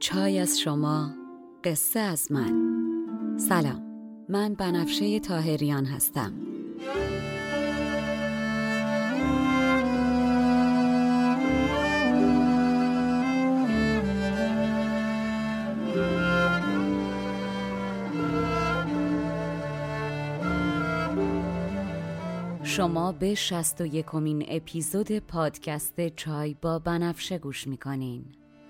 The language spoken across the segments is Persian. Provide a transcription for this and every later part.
چای از شما قصه از من. سلام من بنفشه تاهریان هستم. شما به شست و یکمین اپیزود پادکست چای با بنفشه گوش می‌کنین.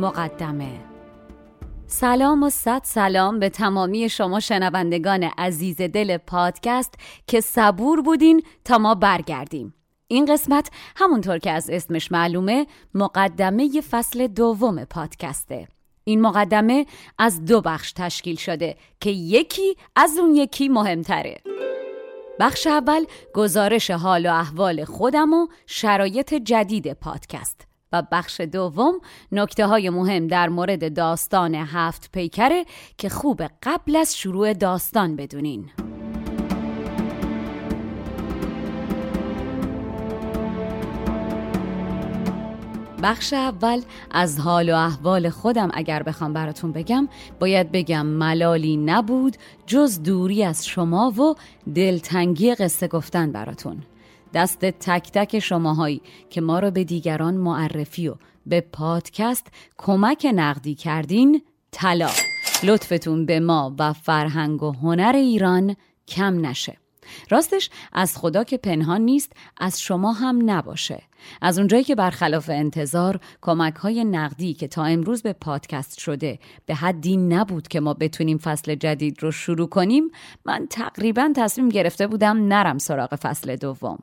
مقدمه. سلام و صد سلام به تمامی شما شنوندگان عزیز دل پادکست که صبور بودین تا ما برگردیم. این قسمت همونطور که از اسمش معلومه مقدمه فصل دوم پادکسته. این مقدمه از دو بخش تشکیل شده که یکی از اون یکی مهمتره. بخش اول گزارش حال و احوال خودم و شرایط جدید پادکست. و بخش دوم نکته های مهم در مورد داستان هفت پیکره که خوب قبل از شروع داستان بدونین. بخش اول از حال و احوال خودم اگر بخوام براتون بگم باید بگم ملالی نبود جز دوری از شما و دلتنگی قصه گفتن براتون. دست تک تک شماهایی که ما رو به دیگران معرفی و به پادکست کمک نقدی کردین طلا. لطفتون به ما و فرهنگ و هنر ایران کم نشه. راستش از خدا که پنهان نیست از شما هم نباشه. از اونجایی که برخلاف انتظار کمک های نقدی که تا امروز به پادکست شده به حدی نبود که ما بتونیم فصل جدید رو شروع کنیم من تقریبا تصمیم گرفته بودم نرم سراغ فصل دوم.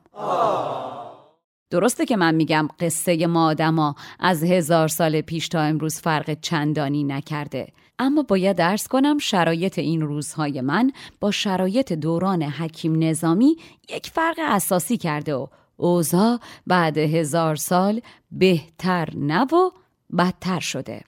درسته که من میگم قصه ما آدما از هزار سال پیش تا امروز فرق چندانی نکرده اما باید درس کنم شرایط این روزهای من با شرایط دوران حکیم نظامی یک فرق اساسی کرده و اوضاع بعد هزار سال بهتر نه و بدتر شده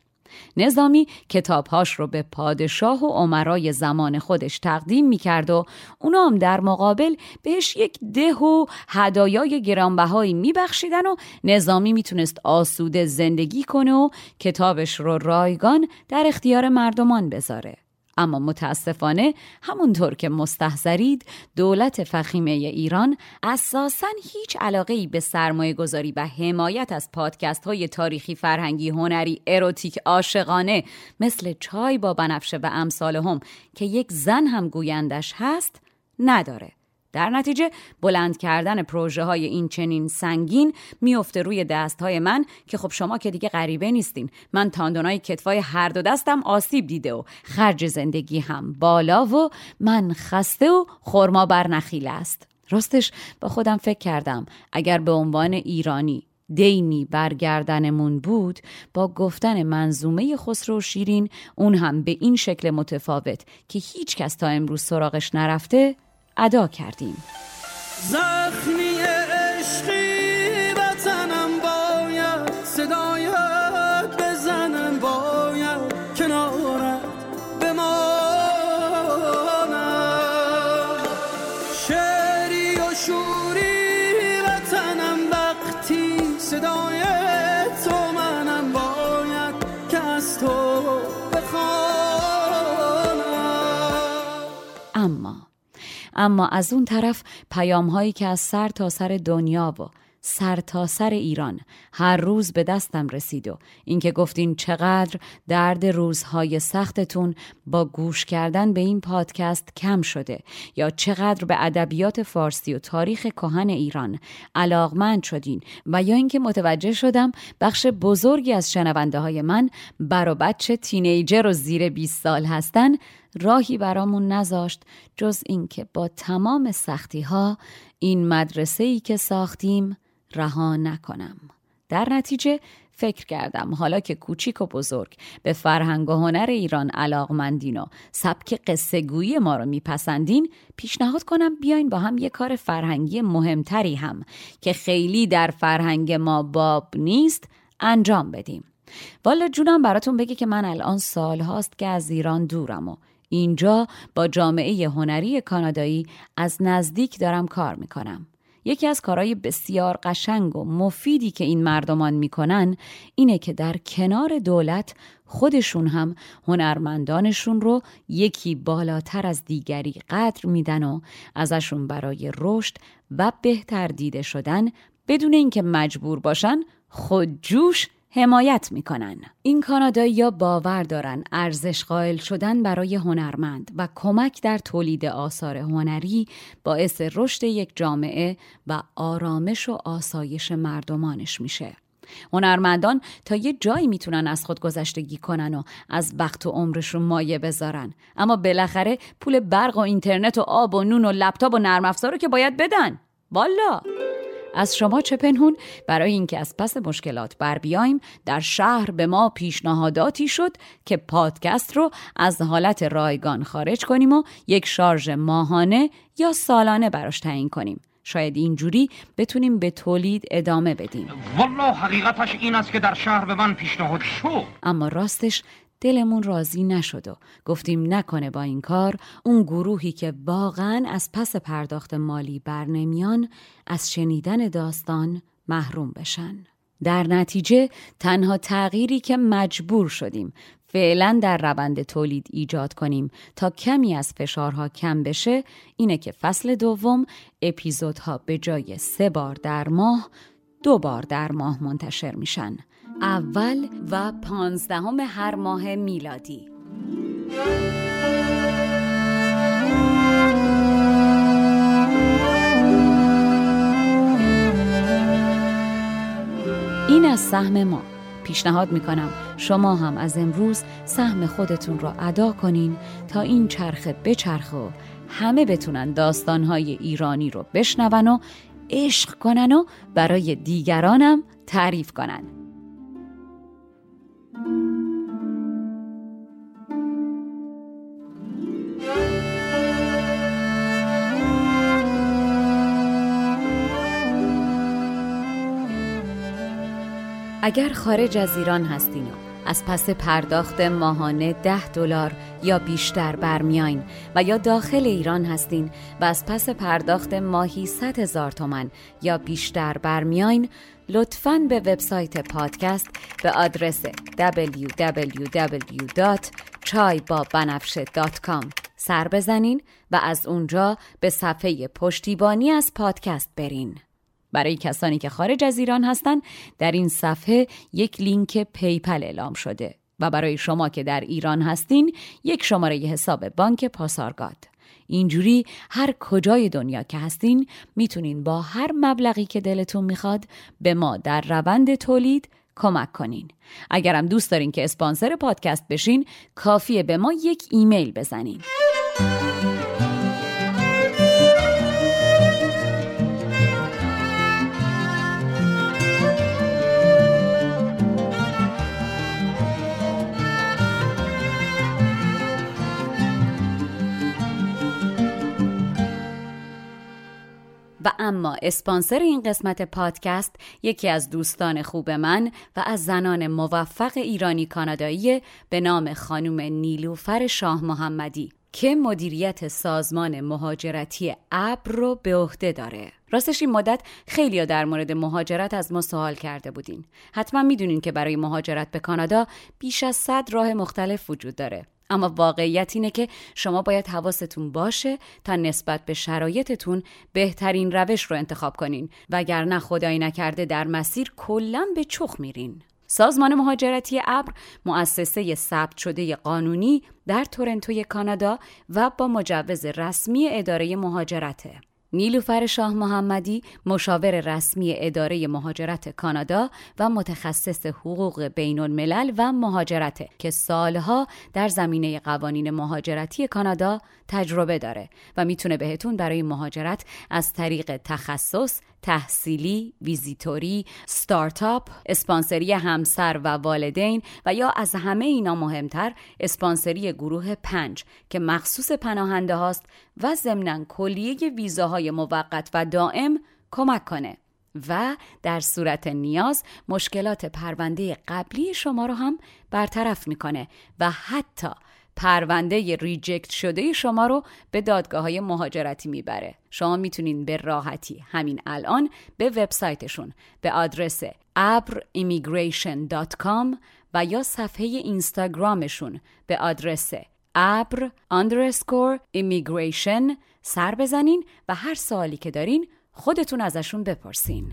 نظامی کتابهاش رو به پادشاه و عمرای زمان خودش تقدیم می‌کرد و اونا هم در مقابل بهش یک ده و هدایای گرانبهایی میبخشیدن و نظامی می‌تونست آسوده زندگی کنه و کتابش رو رایگان در اختیار مردمان بذاره. اما متاسفانه همونطور که مستحضرید دولت فخیمه ایران اساسا هیچ علاقه ای به سرمایه گذاری و حمایت از پادکست های تاریخی فرهنگی هنری اروتیک عاشقانه مثل چای با بنفشه و امثال هم که یک زن هم گویندش هست نداره. در نتیجه بلند کردن پروژه های این چنین سنگین میفته روی دست های من که خب شما که دیگه غریبه نیستین. من تاندونای کتفای هر دو دستم آسیب دیده و خرج زندگی هم بالا و من خسته و خورما بر نخیل است. راستش با خودم فکر کردم اگر به عنوان ایرانی دینی برگردنمون بود با گفتن منظومه خسرو شیرین اون هم به این شکل متفاوت که هیچ کس تا امروز سراغش نرفته ادا کردیم. زخمی عشقی اما از اون طرف پیام هایی که از سر تا سر دنیا و سر تا سر ایران هر روز به دستم رسید و اینکه گفتین چقدر درد روزهای سختتون با گوش کردن به این پادکست کم شده یا چقدر به ادبیات فارسی و تاریخ کهن ایران علاقمند شدین و یا اینکه متوجه شدم بخش بزرگی از شنونده های من برا بچه تینیجر و زیر 20 سال هستن راهی برامون نذاشت جز اینکه با تمام سختی ها این مدرسه ای که ساختیم رها نکنم. در نتیجه فکر کردم حالا که کوچیک و بزرگ به فرهنگ و هنر ایران علاقمندین و سبک قصه گویی ما رو میپسندین پیشنهاد کنم بیاین با هم یه کار فرهنگی مهمتری هم که خیلی در فرهنگ ما باب نیست انجام بدیم. والا جونم براتون بگه که من الان سال هاست که از ایران دورم و اینجا با جامعه هنری کانادایی از نزدیک دارم کار می‌کنم. یکی از کارهای بسیار قشنگ و مفیدی که این مردمان می‌کنن اینه که در کنار دولت خودشون هم هنرمندانشون رو یکی بالاتر از دیگری قدر میدن و ازشون برای رشد و بهتر دیده شدن بدون اینکه مجبور باشن خودجوش حمایت می‌کنن. این کانادایی باور دارن ارزش قائل شدن برای هنرمند و کمک در تولید آثار هنری باعث رشد یک جامعه و آرامش و آسایش مردمانش میشه. هنرمندان تا یه جایی می‌تونن از خود گذشتگی کنن و از وقت و عمرشون مایه بذارن اما بالاخره پول برق و اینترنت و آب و نون و لپتاپ و نرم افزار رو که باید بدن والا از شما چه پنهون؟ برای اینکه از پس مشکلات بر بیایم در شهر به ما پیشنهاداتی شد که پادکست رو از حالت رایگان خارج کنیم و یک شارژ ماهانه یا سالانه براش تعیین کنیم. شاید اینجوری بتونیم به تولید ادامه بدیم. والله حقیقتش این است که در شهر به من پیشنهاد شد. اما راستش دلمون راضی نشد و گفتیم نکنه با این کار اون گروهی که واقعا از پس پرداخت مالی برنمیان از شنیدن داستان محروم بشن. در نتیجه تنها تغییری که مجبور شدیم فعلا در روند تولید ایجاد کنیم تا کمی از فشارها کم بشه اینه که فصل دوم اپیزودها به جای سه بار در ماه دو بار در ماه منتشر میشن اول و پانزدهم هر ماه میلادی. این از سهم ما. پیشنهاد می‌کنم شما هم از امروز سهم خودتون را ادا کنین تا این چرخه بچرخه و همه بتونن داستانهای ایرانی رو بشنون و عشق کنن و برای دیگرانم تعریف کنن. اگر خارج از ایران هستین و از پس پرداخت ماهانه ده دلار یا بیشتر برمیاین و یا داخل ایران هستین و از پس پرداخت ماهی 100 هزار تومن یا بیشتر برمیاین لطفاً به وبسایت پادکست به آدرس www.chaibabanafshe.com سر بزنین و از اونجا به صفحه پشتیبانی از پادکست برین. برای کسانی که خارج از ایران هستند در این صفحه یک لینک PayPal اعلام شده و برای شما که در ایران هستین یک شماره حساب بانک پاسارگاد. اینجوری هر کجای دنیا که هستین می‌تونین با هر مبلغی که دلتون می‌خواد به ما در روند تولید کمک کنین. اگرم دوست دارین که اسپانسر پادکست بشین کافیه به ما یک ایمیل بزنین. و اما اسپانسر این قسمت پادکست یکی از دوستان خوب من و از زنان موفق ایرانی کانادایی به نام خانم نیلوفر شاه محمدی که مدیریت سازمان مهاجرتی ابر رو به عهده داره. راستش این مدت خیلی در مورد مهاجرت از ما سوال کرده بودین. حتما می‌دونین که برای مهاجرت به کانادا بیش از صد راه مختلف وجود داره. اما واقعیت اینه که شما باید حواستون باشه تا نسبت به شرایطتون بهترین روش رو انتخاب کنین وگرنه خدایی نکرده در مسیر کلا به چخ میرین. سازمان مهاجرتی ابر مؤسسه ثبت شده قانونی در تورنتوی کانادا و با مجوز رسمی اداره مهاجرته. نیلوفر شاه محمدی مشاور رسمی اداره مهاجرت کانادا و متخصص حقوق بین الملل و مهاجرت که سالها در زمینه قوانین مهاجرتی کانادا تجربه داره و می‌تونه بهتون برای مهاجرت از طریق تخصص، تحصیلی، ویزیتوری، ستارتاپ، اسپانسری همسر و والدین و یا از همه اینا مهمتر اسپانسری گروه پنج که مخصوص پناهنده هاست و ضمنا کلیه ویزاهای موقت و دائم کمک کنه. و در صورت نیاز مشکلات پرونده قبلی شما رو هم برطرف می‌کنه و حتی پرونده ریجکت شده شما رو به دادگاه های مهاجرتی می‌بره شما می‌تونین به راحتی همین الان به وبسایتشون به آدرس abrimmigration.com و یا صفحه اینستاگرامشون به آدرس ابر underscore immigration سر بزنین و هر سوالی که دارین خودتون ازشون بپرسین.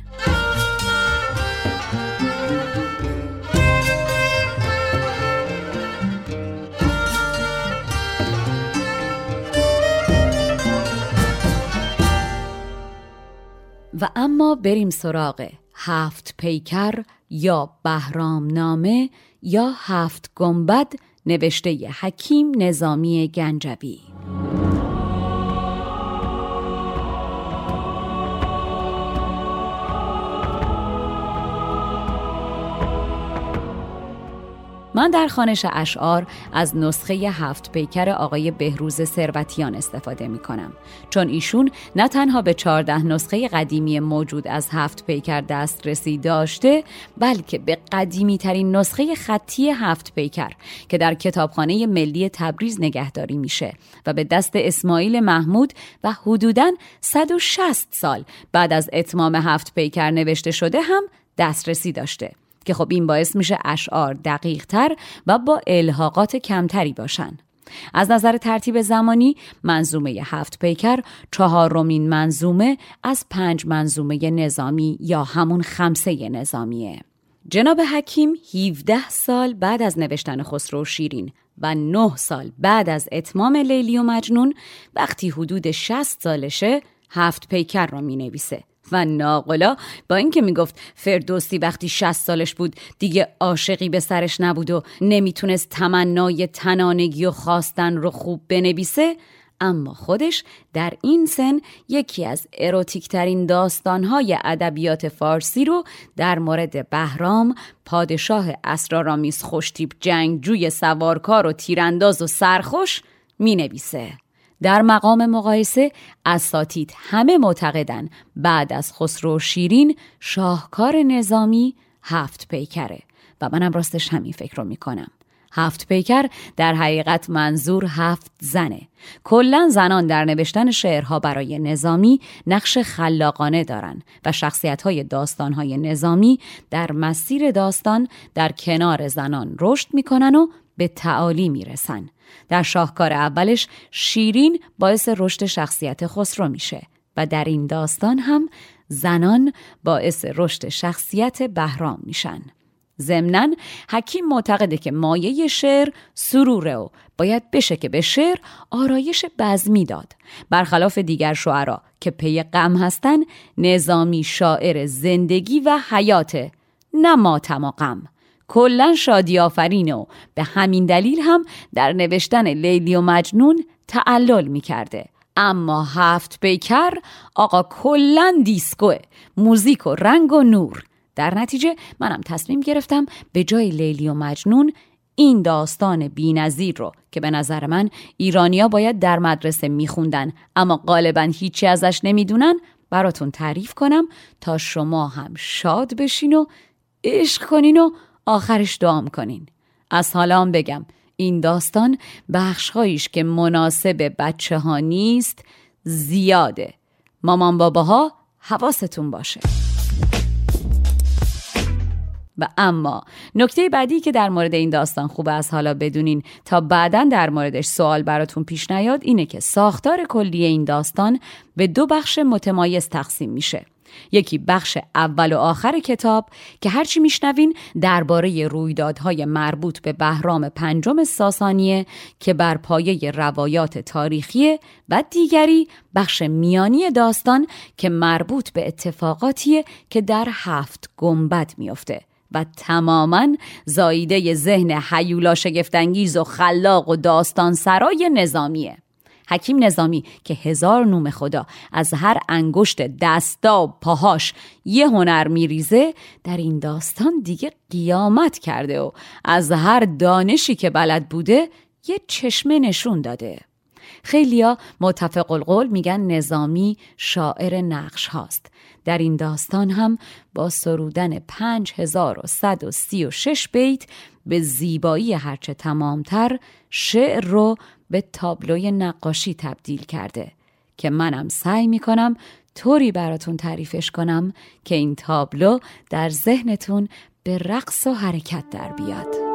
و اما بریم سراغ هفت پیکر یا بهرام نامه یا هفت گنبد نوشته حکیم نظامی گنجوی. من در خانش اشعار از نسخه هفت پیکر آقای بهروز ثروتیان استفاده می کنم چون ایشون نه تنها به چهارده نسخه قدیمی موجود از هفت پیکر دسترسی داشته بلکه به قدیمی ترین نسخه خطی هفت پیکر که در کتابخانه ملی تبریز نگهداری میشه و به دست اسماعیل محمود و حدوداً 160 سال بعد از اتمام هفت پیکر نوشته شده هم دسترسی داشته. که خب این باعث میشه اشعار دقیق تر و با الحاقات کمتری باشن. از نظر ترتیب زمانی منظومه هفت پیکر چهارمین منظومه از پنج منظومه نظامی یا همون خمسه نظامیه. جناب حکیم 17 سال بعد از نوشتن خسرو شیرین و 9 سال بعد از اتمام لیلی و مجنون وقتی حدود 60 سالشه هفت پیکر را می نویسه و ناقلا با اینکه می‌گفت فردوسی وقتی 60 سالش بود دیگه عاشقی به سرش نبود و نمی‌تونست تمنای تنانگی و خواستن رو خوب بنویسه اما خودش در این سن یکی از اروتیکترین داستانهای ادبیات فارسی رو در مورد بهرام پادشاه اسرارآمیز خوشتیپ جنگجوی سوارکار و تیرانداز و سرخوش می نویسه. در مقام مقایسه اساتید همه معتقدن بعد از خسرو شیرین شاهکار نظامی هفت پیکره. و منم راستش همین فکر رو می‌کنم. هفت پیکر در حقیقت منظور هفت زنه. کلا زنان در نوشتن شعرها برای نظامی نقش خلاقانه دارن و شخصیت های داستان های نظامی در مسیر داستان در کنار زنان رشد می‌کنن و به تعالی می‌رسن. در شاهکار اولش شیرین باعث رشد شخصیت خسرو میشه و در این داستان هم زنان باعث رشد شخصیت بهرام میشن. ضمنا حکیم معتقده که مایه شعر سروره و باید بشه که به شعر آرایش بزمی داد. برخلاف دیگر شعرا که پی غم هستن نظامی شاعر زندگی و حیاته نه ماتم و غم. کلا شادی آفرینه و به همین دلیل هم در نوشتن لیلی و مجنون تعلل می‌کرده. اما هفت بیکر آقا کلا دیسکوه موزیک و رنگ و نور. در نتیجه منم تصمیم گرفتم به جای لیلی و مجنون این داستان بینظیر رو که به نظر من ایرانیا باید در مدرسه میخوندن اما غالبا هیچی ازش نمی‌دونن براتون تعریف کنم تا شما هم شاد بشین و عشق کنین و آخرش دعام کنین از حالا بگم این داستان بخشهاییش که مناسب بچه ها نیست زیاده. مامان باباها حواستون باشه. و اما نکته بعدی که در مورد این داستان خوبه از حالا بدونین تا بعدا در موردش سوال براتون پیش نیاد اینه که ساختار کلی این داستان به دو بخش متمایز تقسیم میشه. یکی بخش اول و آخر کتاب که هرچی میشنوین درباره رویدادهای مربوط به بهرام پنجم ساسانیه که بر پایه روایات تاریخی و دیگری بخش میانی داستان که مربوط به اتفاقاتیه که در هفت گنبد میافته و تماما زاییده ذهن حیولا شگفتانگیز و خلاق و داستان سرای نظامیه. حکیم نظامی که هزار نوم خدا از هر انگشت دستا پاهاش یه هنر میریزه در این داستان دیگه قیامت کرده و از هر دانشی که بلد بوده یه چشمه نشون داده. خیلیا متفق القول میگن نظامی شاعر نقش هاست. در این داستان هم با سرودن 5136 بیت به زیبایی هرچه تمامتر شعر رو به تابلوی نقاشی تبدیل کرده که منم سعی می‌کنم طوری براتون تعریفش کنم که این تابلو در ذهنتون به رقص و حرکت در بیاد.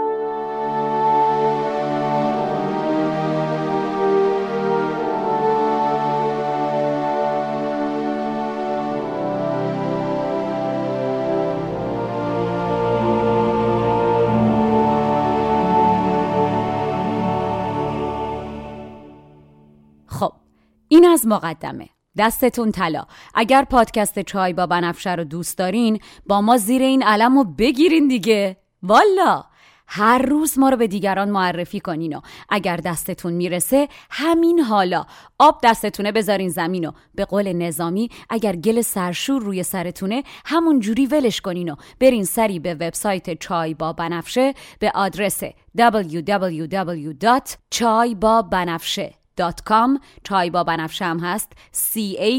از مقدمه. دستتون طلا. اگر پادکست چای با بنفشه رو دوست دارین با ما زیر این علم رو بگیرین دیگه. والا! هر روز ما رو به دیگران معرفی کنین و اگر دستتون می‌رسه همین حالا آب دستتونه بذارین زمین و به قول نظامی اگر گل سرشور روی سرتونه همون جوری ولش کنین و برین سری به وبسایت چای با بنفشه به آدرس www.chaibabanafshe com چای با بنفشه هست C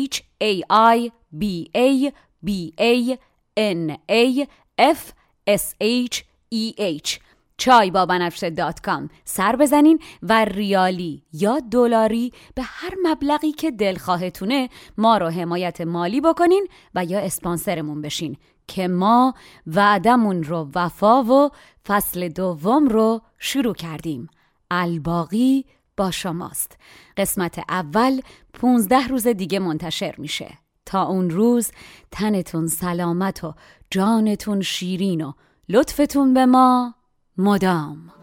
H A I B A B A N A F S H E H. چای با بنفشه دات کام سر بزنین و ریالی یا دلاری به هر مبلغی که دلخواهتونه ما رو حمایت مالی بکنین و یا اسپانسرمون بشین که ما وعدمون رو وفا و فصل دوم رو شروع کردیم. الباقی با شماست. قسمت اول 15 روز دیگه منتشر میشه. تا اون روز تنتون سلامت و جانتون شیرین و لطفتون به ما. مدام.